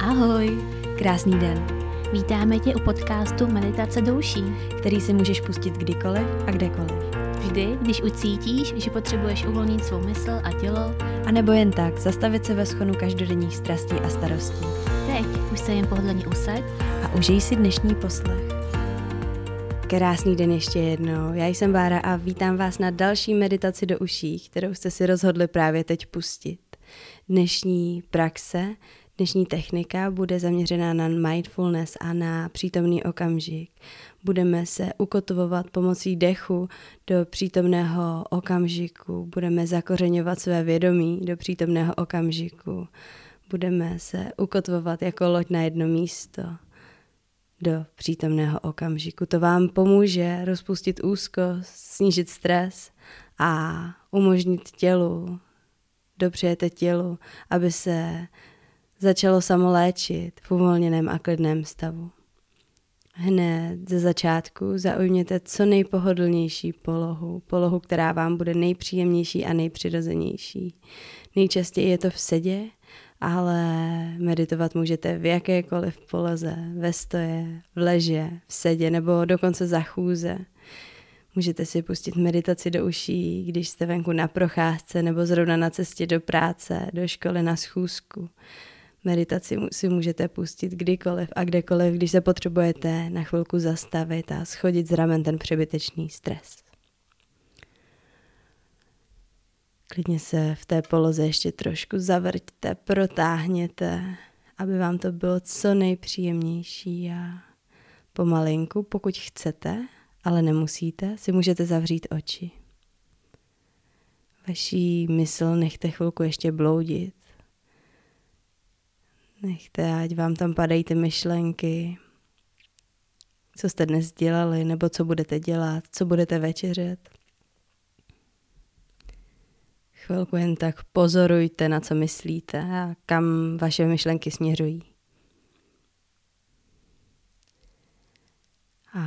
Ahoj! Krásný den, Vítáme tě u podcastu Meditace douší. který si můžeš pustit kdykoliv a kdekoliv. Vždy, když ucítíš, že potřebuješ uvolnit svou mysl a tělo, A nebo jen tak, zastavit se ve schonu každodenních strastí a starostí. teď už se jen pohodlně usaď A užij si dnešní poslech. Krásný den ještě jednou. Já jsem Bára a vítám vás na další meditaci do uší, kterou jste si rozhodli právě teď pustit. Dnešní praxe, dnešní technika bude zaměřená na mindfulness a na přítomný okamžik. Budeme se ukotvovat pomocí dechu do přítomného okamžiku, budeme zakořeňovat své vědomí do přítomného okamžiku, budeme se ukotvovat jako loď na jedno místo do přítomného okamžiku. To vám pomůže rozpustit úzkost, snížit stres a umožnit tělu, dopřejete tělu, aby se začalo samoléčit v uvolněném a klidném stavu. Hned ze začátku zaujměte co nejpohodlnější polohu, polohu, která vám bude nejpříjemnější a nejpřirozenější. Nejčastěji je to v sedě, ale meditovat můžete v jakékoliv poloze, ve stoje, v leže, v sedě nebo dokonce za chůze. Můžete si pustit meditaci do uší, když jste venku na procházce nebo zrovna na cestě do práce, do školy, na schůzku. Meditaci si můžete pustit kdykoliv a kdekoliv, když se potřebujete na chvilku zastavit a schodit z ramen ten přebytečný stres. Klidně se v té poloze ještě trošku zavrťte, protáhněte, aby vám to bylo co nejpříjemnější a pomalinku, pokud chcete, ale nemusíte, si můžete zavřít oči. Vaší mysl nechte chvilku ještě bloudit. Nechte, ať vám tam padají ty myšlenky, co jste dnes dělali, nebo co budete dělat, co budete večeřet. Chvilku jen tak pozorujte, na co myslíte a kam vaše myšlenky směřují. A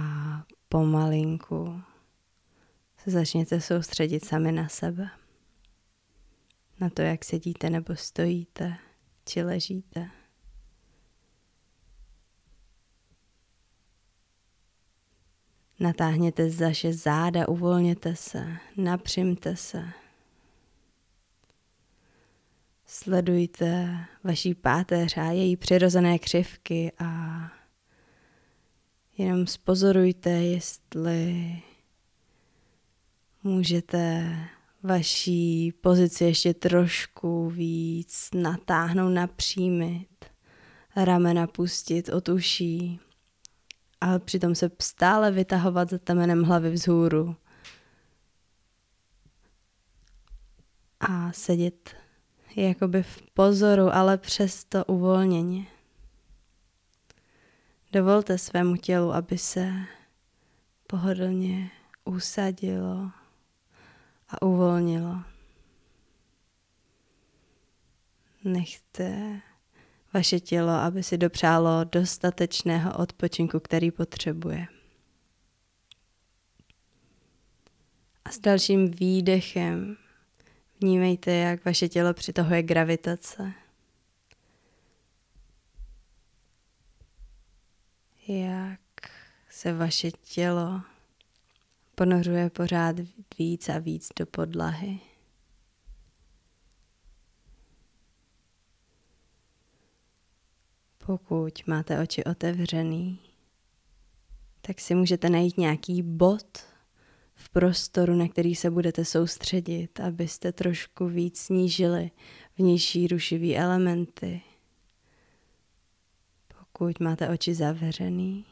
pomalinku se začněte soustředit sami na sebe. Na to, jak sedíte nebo stojíte, či ležíte. Natáhněte zaše záda, uvolněte se, napřimte se. Sledujte vaší páteř a její přirozené křivky a jenom spozorujte, jestli můžete vaší pozici ještě trošku víc natáhnout, napřímit, ramena pustit od uší, ale přitom se stále vytahovat za temenem hlavy vzhůru a sedět jakoby v pozoru, ale přesto uvolněně. Dovolte svému tělu, aby se pohodlně usadilo a uvolnilo. Nechte vaše tělo, aby si dopřálo dostatečného odpočinku, který potřebuje. A s dalším výdechem vnímejte, jak vaše tělo přitahuje gravitace. Jak se vaše tělo ponořuje pořád víc a víc do podlahy. Pokud máte oči otevřený, tak si můžete najít nějaký bod v prostoru, na který se budete soustředit, abyste trošku víc snížili vnější rušivý elementy. Pokud máte oči zavřený,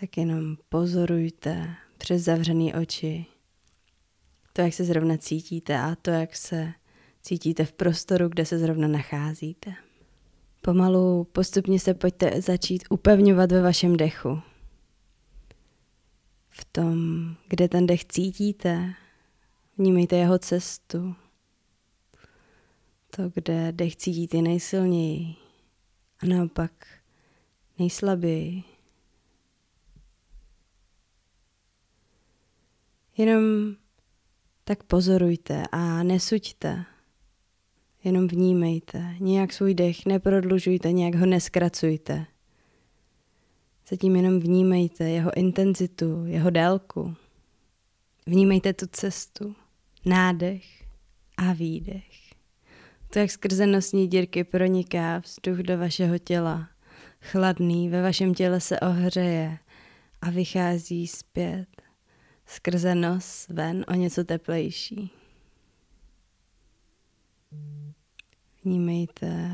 tak jenom pozorujte přes zavřené oči to, jak se zrovna cítíte a to, jak se cítíte v prostoru, kde se zrovna nacházíte. Pomalu postupně se pojďte začít upevňovat ve vašem dechu. V tom, kde ten dech cítíte, vnímejte jeho cestu. To, kde dech cítíte nejsilněji a naopak nejslaběji. Jenom tak pozorujte a nesuďte. Jenom vnímejte, nějak svůj dech neprodlužujte, nějak ho neskracujte. Zatím jenom vnímejte jeho intenzitu, jeho délku. Vnímejte tu cestu, nádech a výdech. To, jak skrze nosní dírky proniká vzduch do vašeho těla. Chladný ve vašem těle se ohřeje a vychází zpět. Skrze nos ven o něco teplejší. Vnímejte,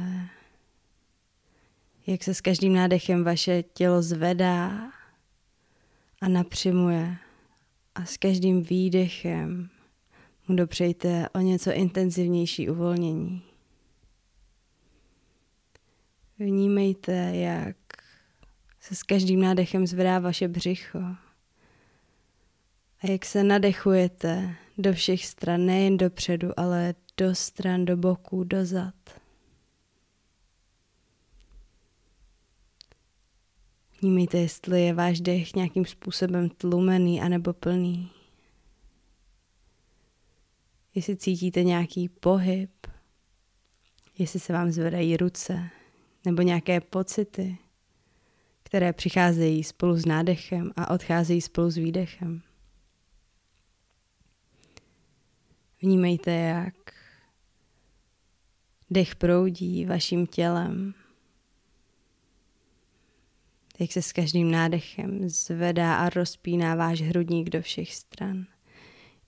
jak se s každým nádechem vaše tělo zvedá a napřimuje. A s každým výdechem mu dopřejte o něco intenzivnější uvolnění. Vnímejte, jak se s každým nádechem zvedá vaše břicho a jak se nadechujete do všech stran, nejen dopředu, ale do stran, do boků, do zad. Vnímejte, jestli je váš dech nějakým způsobem tlumený anebo plný. Jestli cítíte nějaký pohyb, jestli se vám zvedají ruce, nebo nějaké pocity, které přicházejí spolu s nádechem a odcházejí spolu s výdechem. Vnímejte, jak dech proudí vaším tělem, jak se s každým nádechem zvedá a rozpíná váš hrudník do všech stran,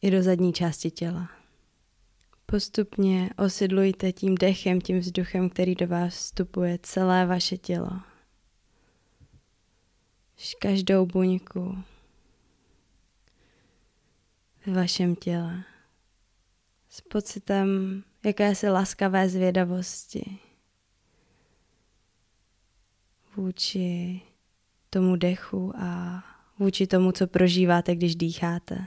i do zadní části těla. Postupně osidlujte tím dechem, tím vzduchem, který do vás vstupuje celé vaše tělo. Každou buňku v vašem těle. S pocitem jakési laskavé zvědavosti vůči tomu dechu a vůči tomu, co prožíváte, když dýcháte.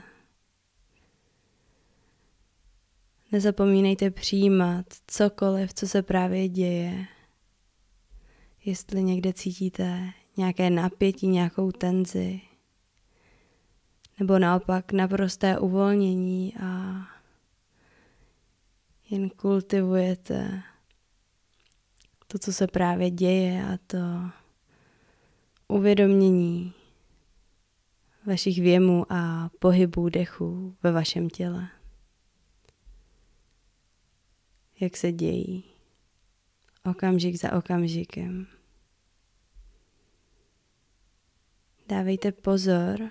Nezapomínejte přijímat cokoliv, co se právě děje. Jestli někde cítíte nějaké napětí, nějakou tenzi, nebo naopak naprosté uvolnění a jen kultivujete to, co se právě děje a to uvědomění vašich věmů a pohybů dechu ve vašem těle. Jak se dějí okamžik za okamžikem. Dávejte pozor,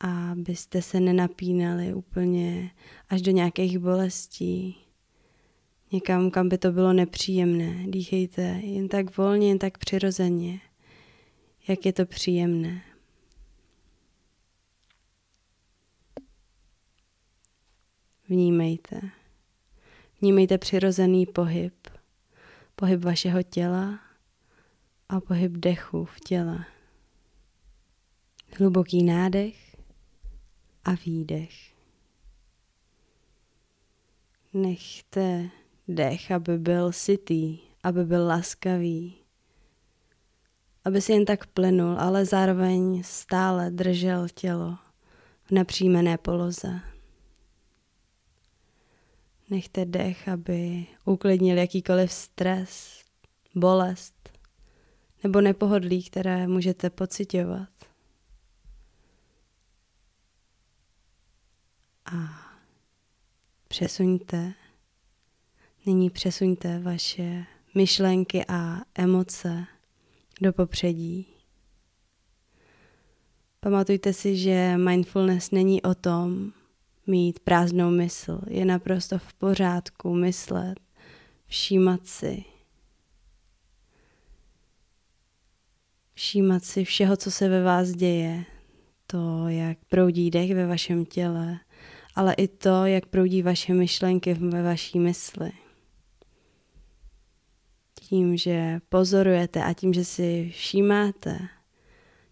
abyste se nenapínali úplně až do nějakých bolestí, někam, kam by to bylo nepříjemné. Dýchejte jen tak volně, jen tak přirozeně, jak je to příjemné. Vnímejte. Vnímejte přirozený pohyb, pohyb vašeho těla a pohyb dechu v těle. Hluboký nádech a výdech. Nechte dech, aby byl sytý, aby byl laskavý, aby si jen tak plynul, ale zároveň stále držel tělo v napřímené poloze. Nechte dech, aby uklidnil jakýkoliv stres, bolest nebo nepohodlí, které můžete pocitovat. A přesuňte, nyní přesuňte vaše myšlenky a emoce do popředí. Pamatujte si, že mindfulness není o tom mít prázdnou mysl. Je naprosto v pořádku myslet, všímat si. Všímat si všeho, co se ve vás děje. To, jak proudí dech ve vašem těle, ale i to, jak proudí vaše myšlenky ve vaší mysli. Tím, že pozorujete a tím, že si všímáte,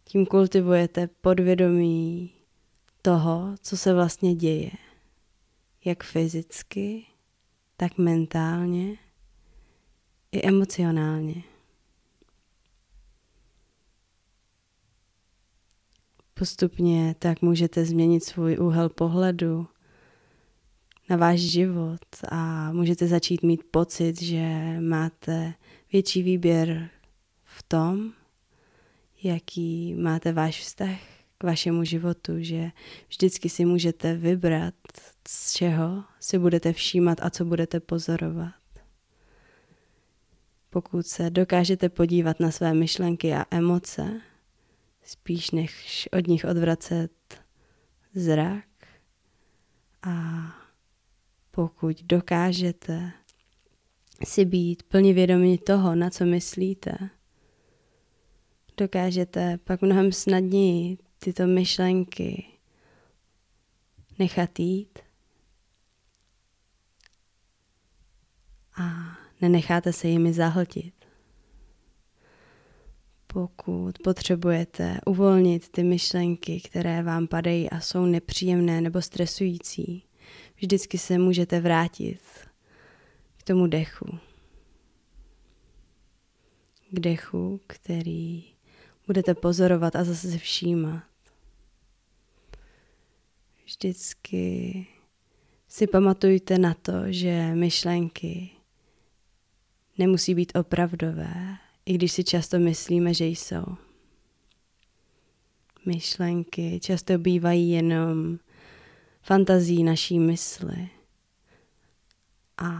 tím kultivujete podvědomí toho, co se vlastně děje. Jak fyzicky, tak mentálně i emocionálně. Postupně tak můžete změnit svůj úhel pohledu na váš život a můžete začít mít pocit, že máte větší výběr v tom, jaký máte váš vztah k vašemu životu, že vždycky si můžete vybrat, z čeho si budete všímat a co budete pozorovat. Pokud se dokážete podívat na své myšlenky a emoce, spíš než od nich odvracet zrak a pokud dokážete si být plně vědomí toho, na co myslíte, dokážete pak mnohem snadněji tyto myšlenky nechat jít a nenecháte se jimi zahltit. Pokud potřebujete uvolnit ty myšlenky, které vám padají a jsou nepříjemné nebo stresující, vždycky se můžete vrátit k tomu dechu. K dechu, který budete pozorovat a zase se všímat. Vždycky si pamatujte na to, že myšlenky nemusí být opravdové, i když si často myslíme, že jsou. Myšlenky často bývají jenom fantazí naší mysli. A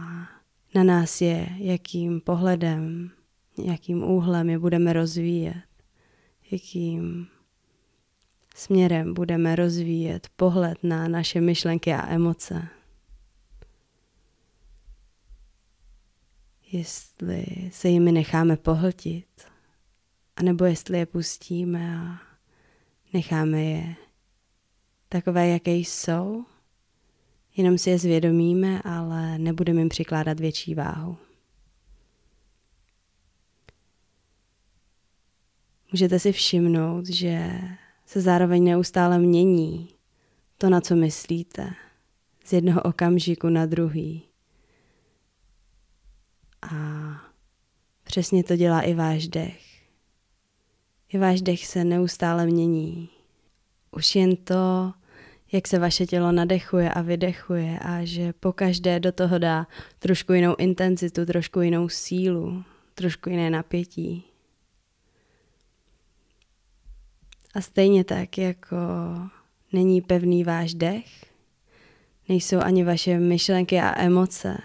na nás je, jakým pohledem, jakým úhlem je budeme rozvíjet, jakým směrem budeme rozvíjet pohled na naše myšlenky a emoce. Jestli se jimi necháme pohltit, anebo jestli je pustíme a necháme je takové, jaké jsou, jenom si je zvědomíme, ale nebudeme jim přikládat větší váhu. Můžete si všimnout, že se zároveň neustále mění to, na co myslíte, z jednoho okamžiku na druhý. A přesně to dělá i váš dech. I váš dech se neustále mění. Už jen to, jak se vaše tělo nadechuje a vydechuje a že pokaždé do toho dá trošku jinou intenzitu, trošku jinou sílu, trošku jiné napětí. A stejně tak, jako není pevný váš dech, nejsou ani vaše myšlenky a emoce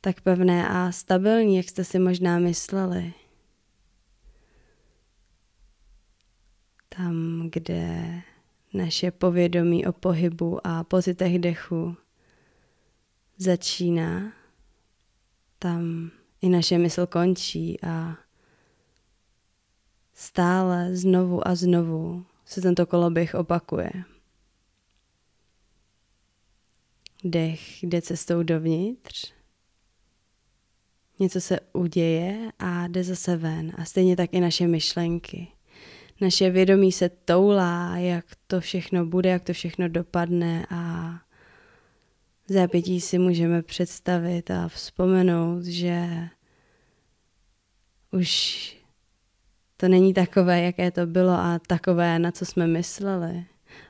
tak pevné a stabilní, jak jste si možná mysleli. Tam, kde naše povědomí o pohybu a pocitech dechu začíná, tam i naše mysl končí a stále znovu a znovu se tento koloběh opakuje. Dech jde cestou dovnitř, něco se uděje a jde zase ven. A stejně tak i naše myšlenky. Naše vědomí se toulá, jak to všechno bude, jak to všechno dopadne a v zápětí si můžeme představit a vzpomenout, že už to není takové, jaké to bylo a takové, na co jsme mysleli.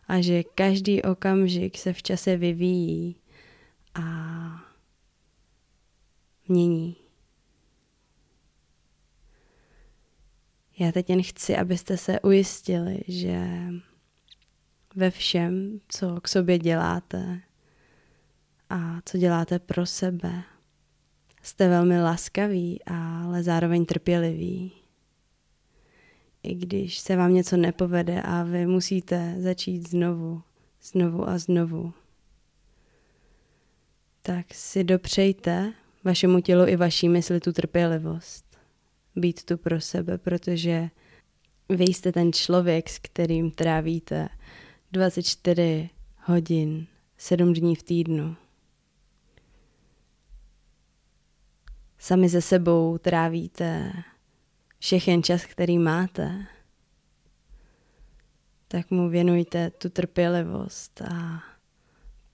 A že každý okamžik se v čase vyvíjí a mění. Já teď jen chci, abyste se ujistili, že ve všem, co k sobě děláte a co děláte pro sebe, jste velmi laskaví, ale zároveň trpěliví i když se vám něco nepovede a vy musíte začít znovu, znovu a znovu, tak si dopřejte vašemu tělu i vaší mysli tu trpělivost. Být tu pro sebe, protože vy jste ten člověk, s kterým trávíte 24 hodin, 7 dní v týdnu. Sami ze sebou trávíte všechen čas, který máte, tak mu věnujte tu trpělivost a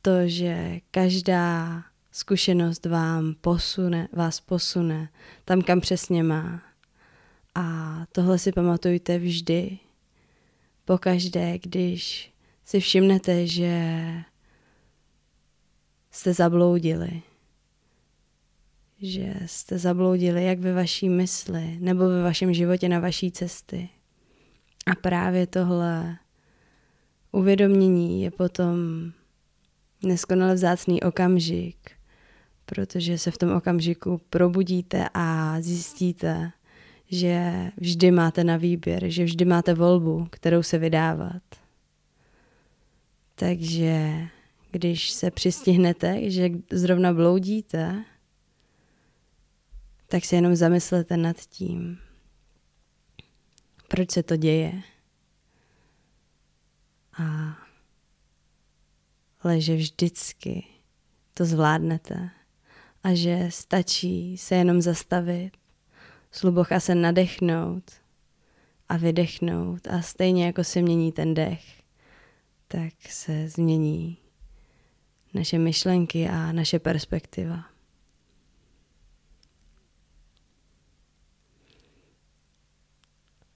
to, že každá zkušenost vám posune, vás posune tam, kam přesně má. A tohle si pamatujte vždy, pokaždé, když si všimnete, že jste zabloudili. Že jste zabloudili jak ve vaší mysli nebo ve vašem životě na vaší cesty. A právě tohle uvědomění je potom neskonale vzácný okamžik, protože se v tom okamžiku probudíte a zjistíte, že vždy máte na výběr, že vždy máte volbu, kterou se vydávat. Takže když se přistihnete, že zrovna bloudíte, tak se jenom zamyslete nad tím, proč se to děje. A ale že vždycky to zvládnete a že stačí se jenom zastavit, slubocha se nadechnout a vydechnout a stejně jako se mění ten dech, tak se změní naše myšlenky a naše perspektiva.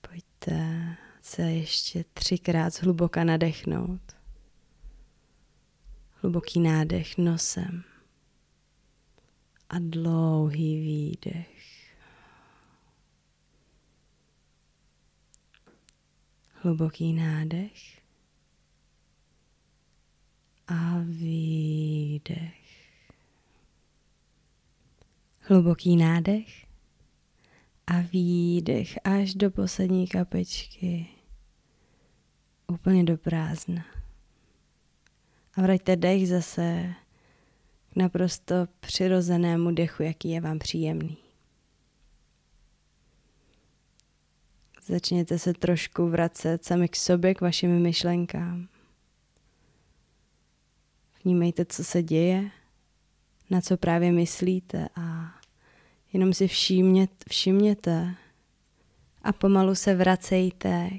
Pojďte se ještě třikrát zhluboka nadechnout. Hluboký nádech nosem a dlouhý výdech. Hluboký nádech a výdech. Hluboký nádech a výdech až do poslední kapečky. Úplně do prázdna. A vraťte dech zase k naprosto přirozenému dechu, jaký je vám příjemný. Začněte se trošku vracet sami k sobě, k vašim myšlenkám. Vnímejte, co se děje, na co právě myslíte a jenom si všimněte, všimněte a pomalu se vracejte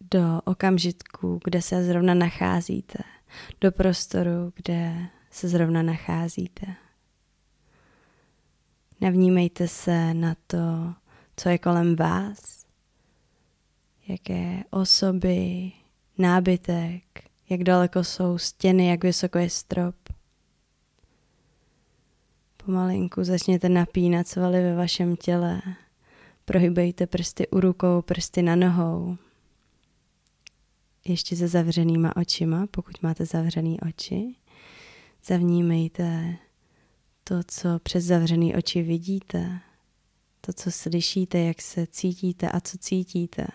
do okamžitku, kde se zrovna nacházíte do prostoru, kde se zrovna nacházíte. Navnímejte se na to, co je kolem vás, jaké osoby, nábytek, jak daleko jsou stěny, jak vysoko je strop. Pomalinku začněte napínat svaly ve vašem těle. Prohybejte prsty u rukou, prsty na nohou ještě se zavřenýma očima, pokud máte zavřený oči. Zavnímejte to, co přes zavřený oči vidíte, to, co slyšíte, jak se cítíte a co cítíte.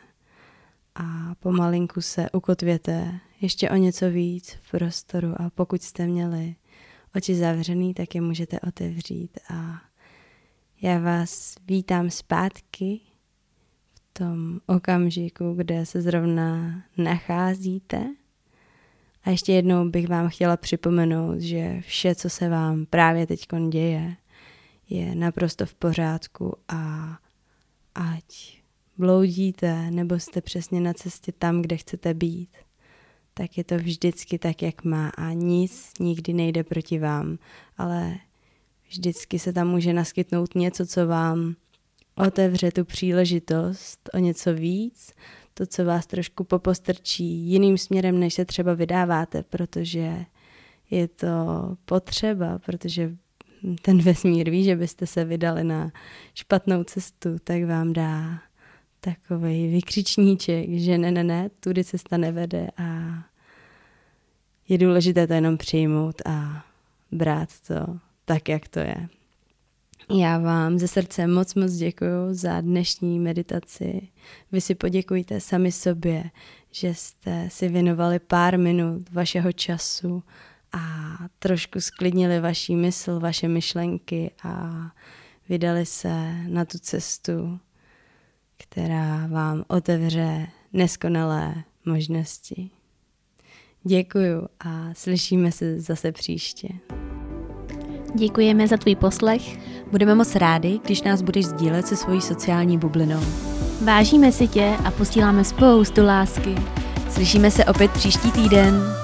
A pomalinku se ukotvěte ještě o něco víc v prostoru a pokud jste měli oči zavřený, tak je můžete otevřít a já vás vítám zpátky tom okamžiku, kde se zrovna nacházíte. A ještě jednou bych vám chtěla připomenout, že vše, co se vám právě teď děje, je naprosto v pořádku a ať bloudíte nebo jste přesně na cestě tam, kde chcete být, tak je to vždycky tak, jak má a nic nikdy nejde proti vám, ale vždycky se tam může naskytnout něco, co vám otevře tu příležitost o něco víc, to, co vás trošku popostrčí jiným směrem, než se třeba vydáváte, protože je to potřeba, protože ten vesmír ví, že byste se vydali na špatnou cestu, tak vám dá takový vykřičníček, že ne, ne, ne, tudy cesta nevede a je důležité to jenom přijmout a brát to tak, jak to je. Já vám ze srdce moc moc děkuji za dnešní meditaci. Vy si poděkujte sami sobě, že jste si věnovali pár minut vašeho času a trošku sklidnili vaší mysl, vaše myšlenky a vydali se na tu cestu, která vám otevře neskonalé možnosti. Děkuju a slyšíme se zase příště. Děkujeme za tvůj poslech. Budeme moc rádi, když nás budeš sdílet se svojí sociální bublinou. Vážíme si tě a posíláme spoustu lásky. Slyšíme se opět příští týden.